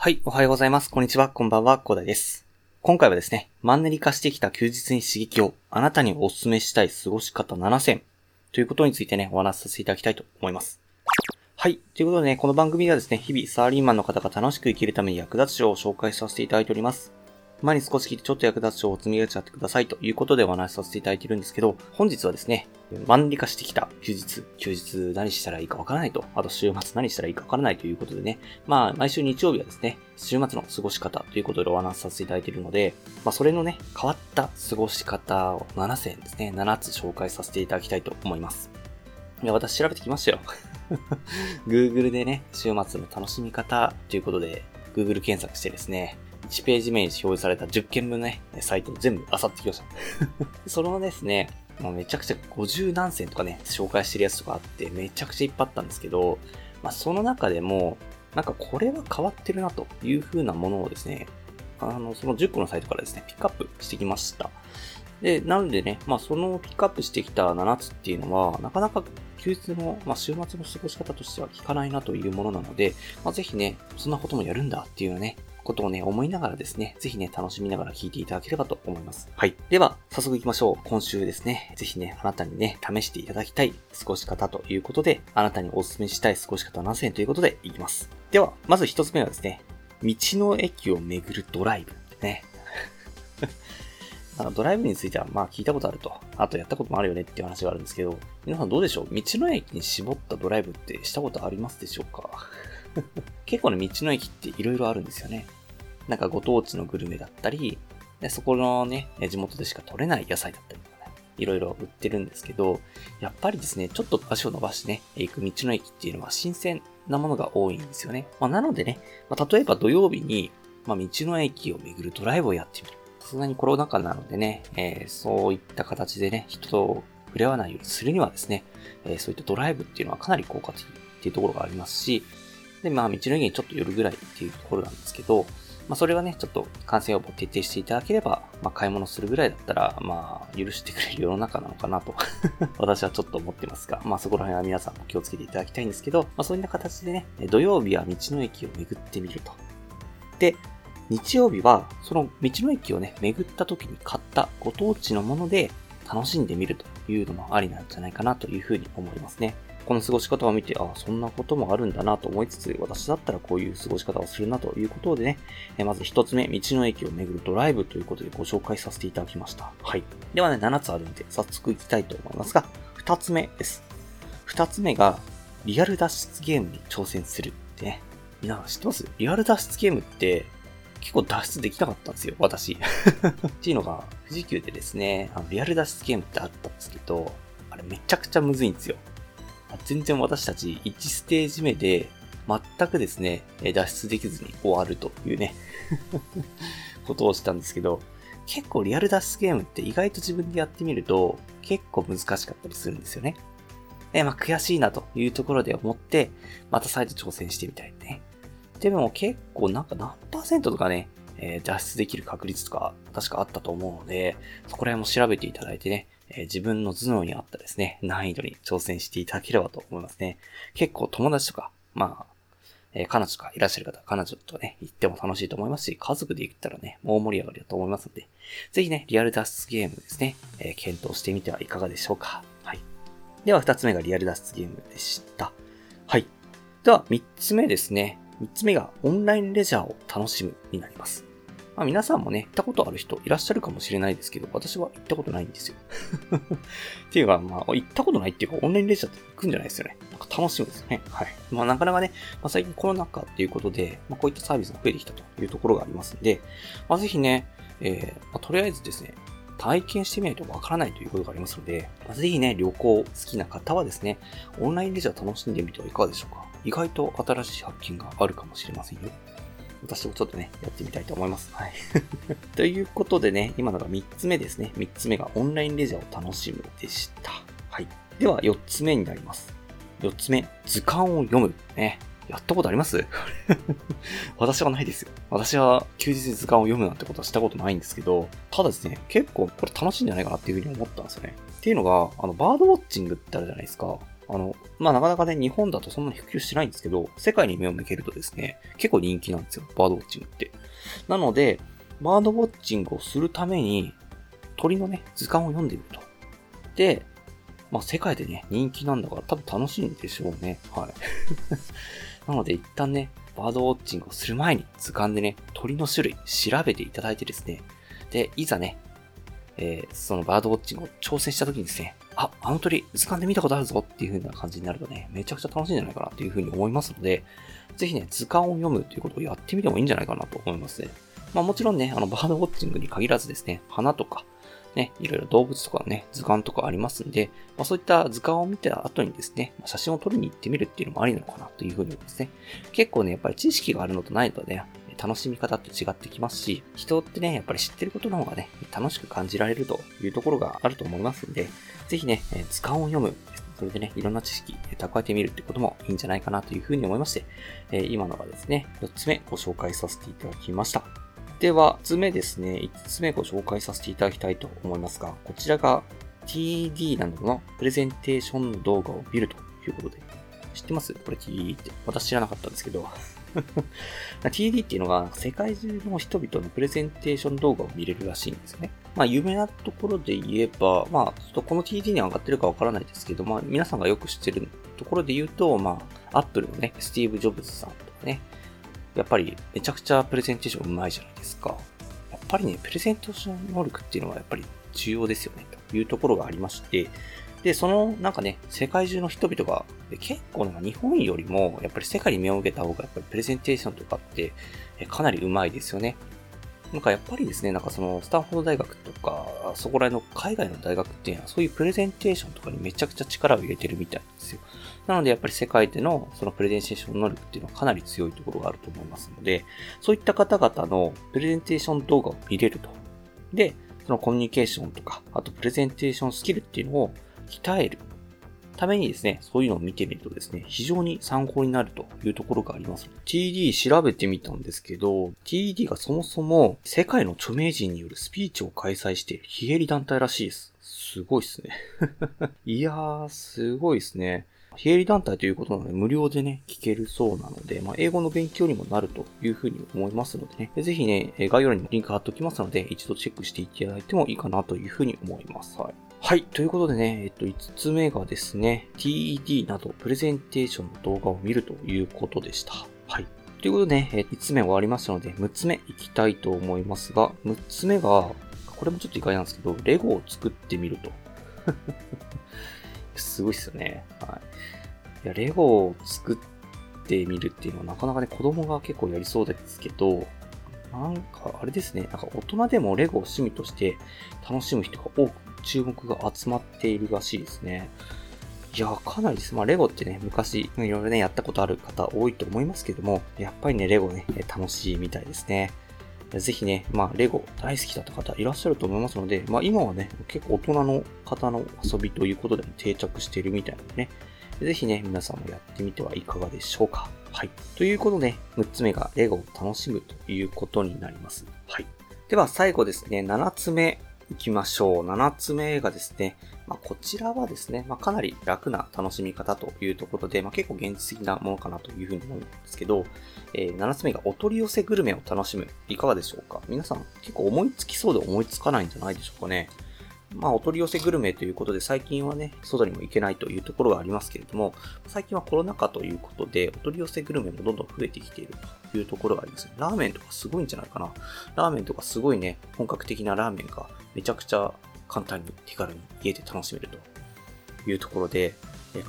はい、おはようございます。こんにちは、こんばんは、コーダイです。今回はですね、マンネリ化してきた休日に刺激を、あなたにお勧めしたい過ごし方7選ということについてね、お話しさせていただきたいと思います。はい。ということでね、この番組ではですね、日々サラリーマンの方が楽しく生きるために役立つ書を紹介させていただいております。前に少し聞いてちょっと役立つ書を積み上げちゃってくださいということでお話しさせていただいているんですけど、本日はですね、マンネリ化してきた休日、休日何したらいいかわからないと、あと週末何したらいいかわからないということでね、まあ、毎週日曜日はですね、週末の過ごし方ということでお話しさせていただいているので、まあ、それのね、変わった過ごし方を7選ですね、7つ紹介させていただきたいと思います。いや、私調べてきましたよ。Google でね、週末の楽しみ方ということで、Google 検索してですね、1ページ目に表示された10件分のね、サイトを全部漁ってきました。そのですね、もうめちゃくちゃ50何選とかね、紹介してるやつとかあって、めちゃくちゃいっぱいあったんですけど、まあその中でも、なんかこれは変わってるなという風なものをですね、あの、その10個のサイトからですね、ピックアップしてきました。で、なのでね、まあそのピックアップしてきた7つっていうのは、なかなか休日の、まあ、週末の過ごし方としては効かないなというものなので、まあ、ぜひね、そんなこともやるんだっていうね、ことをね、思いながらですね、ぜひね、楽しみながら聞いていただければと思います。はい。では、早速行きましょう。今週ですね、ぜひね、あなたにね、試していただきたい過ごし方ということで、あなたにお勧めしたい過ごし方は何選ということでいきます。では、まず一つ目はですね、道の駅を巡るドライブ。ね。あのドライブについてはまあ聞いたことあると。あとやったこともあるよねっていう話があるんですけど、皆さんどうでしょう？道の駅に絞ったドライブってしたことありますでしょうか？結構ね、道の駅って色々あるんですよね。なんかご当地のグルメだったり、でそこのね、地元でしか取れない野菜だったりとかね、いろいろ売ってるんですけど、やっぱりですね、ちょっと足を伸ばしてね、行く道の駅っていうのは新鮮なものが多いんですよね。まあ、なのでね、まあ、例えば土曜日に、まあ、道の駅を巡るドライブをやってみる。さすがにコロナ禍なのでね、えー、そういった形でね、人と触れ合わないようにするにはですね、えー、そういったドライブっていうのはかなり効果的っていうところがありますし、で、まあ、道の駅にちょっと寄るぐらいっていうところなんですけど、まあ、それはね、ちょっと感染予防徹底していただければ、まあ、買い物するぐらいだったら、まあ、許してくれる世の中なのかなと 私はちょっと思ってますが、まあ、そこら辺は皆さんも気をつけていただきたいんですけど、まあ、そういった形でね、土曜日は道の駅を巡ってみると。で、日曜日は、その道の駅をね、巡った時に買ったご当地のもので楽しんでみるというのもありなんじゃないかなというふうに思いますね。この過ごし方を見て、あ、そんなこともあるんだなと思いつつ、私だったらこういう過ごし方をするなということでね、えまず一つ目、道の駅を巡るドライブということでご紹介させていただきました。はい。ではね、7つあるんで、早速行きたいと思いますが、2つ目です。2つ目が、リアル脱出ゲームに挑戦するってね。皆さん知ってます？リアル脱出ゲームって、結構脱出できなかったんですよ、私。っていうのが、富士急でですね、あのリアル脱出ゲームってあったんですけど、あれめちゃくちゃむずいんですよ。全然私たち1ステージ目で全くですね、脱出できずに終わるというね ことをしたんですけど、結構リアル脱出ゲームって意外と自分でやってみると結構難しかったりするんですよね。え、まあ悔しいなというところで思って、また再度挑戦してみたいね。でも結構なんか何パーセントとかね、えー、脱出できる確率とか確かあったと思うので、そこら辺も調べていただいてね、えー、自分の頭脳に合ったですね、難易度に挑戦していただければと思いますね。結構友達とか、まあ、えー、彼女とかいらっしゃる方、彼女とね、行っても楽しいと思いますし、家族で行ったらね、大盛り上がりだと思いますので、ぜひね、リアル脱出ゲームですね、えー、検討してみてはいかがでしょうか。はい。では、二つ目がリアル脱出ゲームでした。はい。では、三つ目ですね。三つ目がオンラインレジャーを楽しむになります。まあ、皆さんもね、行ったことある人いらっしゃるかもしれないですけど、私は行ったことないんですよ。っていうか、まあ、行ったことないっていうか、オンラインレジャーって行くんじゃないですよね。なんか楽しみですね。はい。まあ、なかなかね、まあ、最近コロナ禍っていうことで、まあ、こういったサービスが増えてきたというところがありますんで、まあ、ぜひね、えー、まあ、とりあえずですね、体験してみないとわからないということがありますので、まあ、ぜひね、旅行好きな方はですね、オンラインレジャー楽しんでみてはいかがでしょうか。意外と新しい発見があるかもしれませんよ。私もちょっとね、やってみたいと思います。はい。ということでね、今のが3つ目ですね。3つ目がオンラインレジャーを楽しむでした。はい。では4つ目になります。4つ目、図鑑を読む。ね。やったことあります？私はないですよ。私は休日に図鑑を読むなんてことはしたことないんですけど、ただですね、結構これ楽しいんじゃないかなっていうふうに思ったんですよね。っていうのが、あの、バードウォッチングってあるじゃないですか。あの、まあ、なかなかね、日本だとそんなに普及してないんですけど、世界に目を向けるとですね、結構人気なんですよ、バードウォッチングって。なので、バードウォッチングをするために、鳥のね、図鑑を読んでみると。で、まあ、世界でね、人気なんだから多分楽しいんでしょうね。はい。なので、一旦ね、バードウォッチングをする前に図鑑でね、鳥の種類調べていただいてですね、で、いざね、えー、そのバードウォッチングを挑戦した時にですね、あ、あの鳥図鑑で見たことあるぞっていう風な感じになるとね、めちゃくちゃ楽しいんじゃないかなっていう風に思いますので、ぜひね、図鑑を読むということをやってみてもいいんじゃないかなと思いますね。まあもちろんね、あのバードウォッチングに限らずですね、花とか、ね、いろいろ動物とかね、図鑑とかありますんで、まあ、そういった図鑑を見た後にですね、写真を撮りに行ってみるっていうのもありなのかなというふうに思いますね。結構ね、やっぱり知識があるのとないので、ね、楽しみ方って違ってきますし、人ってね、やっぱり知ってることの方がね、楽しく感じられるというところがあると思いますんで、ぜひね、図鑑を読む。それでね、いろんな知識蓄えてみるってこともいいんじゃないかなというふうに思いまして、え今のがですね、4つ目ご紹介させていただきました。では、5つ目ですね、5つ目ご紹介させていただきたいと思いますが、こちらが TD などのプレゼンテーション動画を見るということで、知ってます？これ TD って。私知らなかったんですけど。TD っていうのが世界中の人々のプレゼンテーション動画を見れるらしいんですね。まあ有名なところで言えば、まあちょっとこの TD に上がってるかわからないですけど、まあ皆さんがよく知ってるところで言うと、まあ Apple のね、スティーブ・ジョブズさんとかね、やっぱりめちゃくちゃプレゼンテーション上手いじゃないですか。やっぱりね、プレゼンテーション能力っていうのはやっぱり重要ですよね、というところがありまして、で、その、なんかね、世界中の人々が、結構なんか日本よりも、やっぱり世界に目を向けた方が、やっぱりプレゼンテーションとかって、かなり上手いですよね。なんかやっぱりですね、なんかその、スタンフォード大学とか、そこら辺の海外の大学っていうのは、そういうプレゼンテーションとかにめちゃくちゃ力を入れてるみたいなんですよ。なのでやっぱり世界でのそのプレゼンテーション能力っていうのはかなり強いところがあると思いますので、そういった方々のプレゼンテーション動画を見れると。で、そのコミュニケーションとか、あとプレゼンテーションスキルっていうのを鍛えるためにですね、そういうのを見てみるとですね、非常に参考になるというところがあります。TD 調べてみたんですけど、TD がそもそも世界の著名人によるスピーチを開催している非営利団体らしいです。すごいっすね。いやー、すごいっすね。非営利団体ということなので無料でね、聞けるそうなので、まあ、英語の勉強にもなるというふうに思いますのでね、ぜひね、概要欄にリンク貼っておきますので、一度チェックしていただいてもいいかなというふうに思います。はい。はい。ということでね、えっと、5つ目がですね、TED などプレゼンテーションの動画を見るということでした。はい。ということでね、5つ目終わりましたので、6つ目いきたいと思いますが、6つ目が、これもちょっと意外なんですけど、レゴを作ってみると。すごいっすよね。はい。いや、レゴを作ってみるっていうのはなかなかね、子供が結構やりそうですけど、なんか、あれですね、なんか大人でもレゴを趣味として楽しむ人が多く注目が集まっているらしいですね。いや、かなりです。まあ、レゴってね、昔、いろいろね、やったことある方多いと思いますけども、やっぱりね、レゴね、楽しいみたいですね。ぜひね、まあ、レゴ大好きだった方いらっしゃると思いますので、まあ、今はね、結構大人の方の遊びということでも定着しているみたいなのでね、ぜひね、皆さんもやってみてはいかがでしょうか。はい。ということで、6つ目がレゴを楽しむということになります。はい。では最後ですね、7つ目行きましょう。7つ目がですね、まあ、こちらはですね、まあ、かなり楽な楽しみ方というところで、まあ、結構現実的なものかなというふうに思うんですけど、えー、7つ目がお取り寄せグルメを楽しむ。いかがでしょうか？皆さん結構思いつきそうで思いつかないんじゃないでしょうかね。まあ、お取り寄せグルメということで、最近はね、外にも行けないというところがありますけれども、最近はコロナ禍ということで、お取り寄せグルメもどんどん増えてきているというところがありますね。ラーメンとかすごいんじゃないかな。ラーメンとかすごいね、本格的なラーメンがめちゃくちゃ簡単に手軽に家で楽しめるというところで、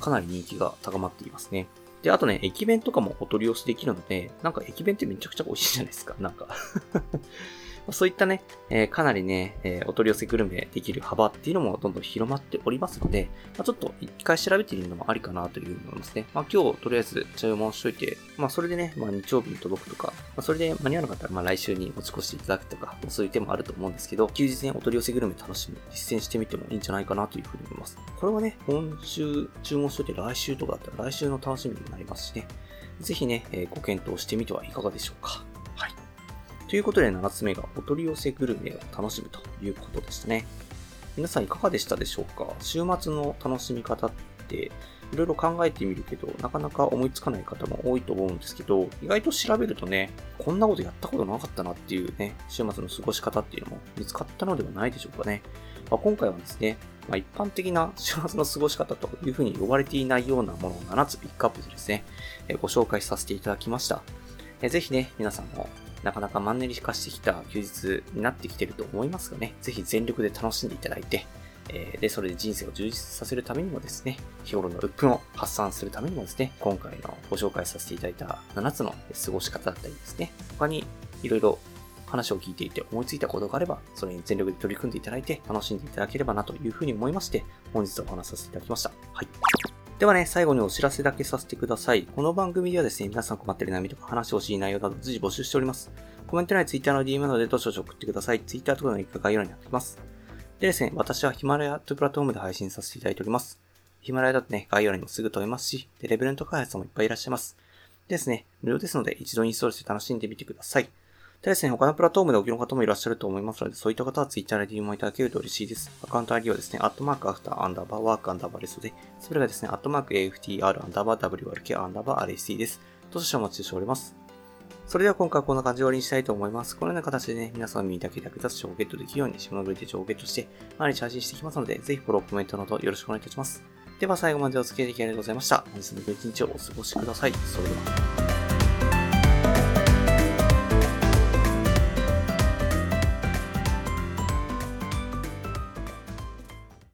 かなり人気が高まっていますね。で、あとね、駅弁とかもお取り寄せできるので、なんか駅弁ってめちゃくちゃ美味しいじゃないですか。なんか そういったね、えー、かなりね、えー、お取り寄せグルメできる幅っていうのもどんどん広まっておりますので、まあ、ちょっと一回調べてみるのもありかなというふうに思いますね。まあ、今日とりあえず注文しといて、まあ、それでね、まあ、日曜日に届くとか、まあ、それで間に合わなかったら、まあ、来週に持ち越していただくとか、そういう手もあると思うんですけど、休日にお取り寄せグルメ楽しむ、実践してみてもいいんじゃないかなというふうに思います。これはね、今週注文しといて来週とかだったら来週の楽しみになりますしね、ぜひね、えー、ご検討してみてはいかがでしょうか。ということで7つ目がお取り寄せグルメを楽しむということですね。皆さんいかがでしたでしょうか？週末の楽しみ方って、いろいろ考えてみるけど、なかなか思いつかない方も多いと思うんですけど、意外と調べるとね、こんなことやったことなかったなっていうね、週末の過ごし方っていうのも見つかったのではないでしょうかね。まあ、今回はですね、まあ、一般的な週末の過ごし方というふうに呼ばれていないようなものを7つピックアップでですね、えご紹介させていただきました。えぜひね、皆さんもなかなかマンネリ化してきた休日になってきてると思いますがね、ぜひ全力で楽しんでいただいて、えで、それで人生を充実させるためにもですね、日頃の鬱憤を発散するためにもですね、今回のご紹介させていただいた7つの過ごし方だったりですね、他にいろいろ話を聞いていて思いついたことがあれば、それに全力で取り組んでいただいて楽しんでいただければなというふうに思いまして、本日はお話しさせていただきました。はい。ではね、最後にお知らせだけさせてください。この番組ではですね、皆さん困ってる悩みとか話してほしい内容など随時募集しております。コメント欄 Twitter の DM などでどしどし送ってください。Twitter とかのリンクが概要欄になってます。でですね、私はヒマラヤというプラットフォームで配信させていただいております。ヒマラヤだとね、概要欄にもすぐ飛べますし、で、レベルの高いやつもいっぱいいらっしゃいます。でですね、無料ですので一度インストールして楽しんでみてください。でですね、他のプラットフォームでお聞きの方もいらっしゃると思いますので、そういった方は Twitter で DM をいただけると嬉しいです。アカウント ID はですね、アットマーク after アンダーバー work アンダーバー rest で、それがですね、アットマーク AFTR アンダーバー WRK アンダーバー RST です。どうしてお待ちしております。それでは今回はこんな感じで終わりにしたいと思います。このような形でね、皆さんの耳だけ役立つ情報をゲットできるように、下のグリ手帳をゲットして、毎日配信していきますので、ぜひフォロー、コメントなどよろしくお願いいたします。では最後までお付き合いできありがとうございました。本日の一日をお過ごしください。それでは。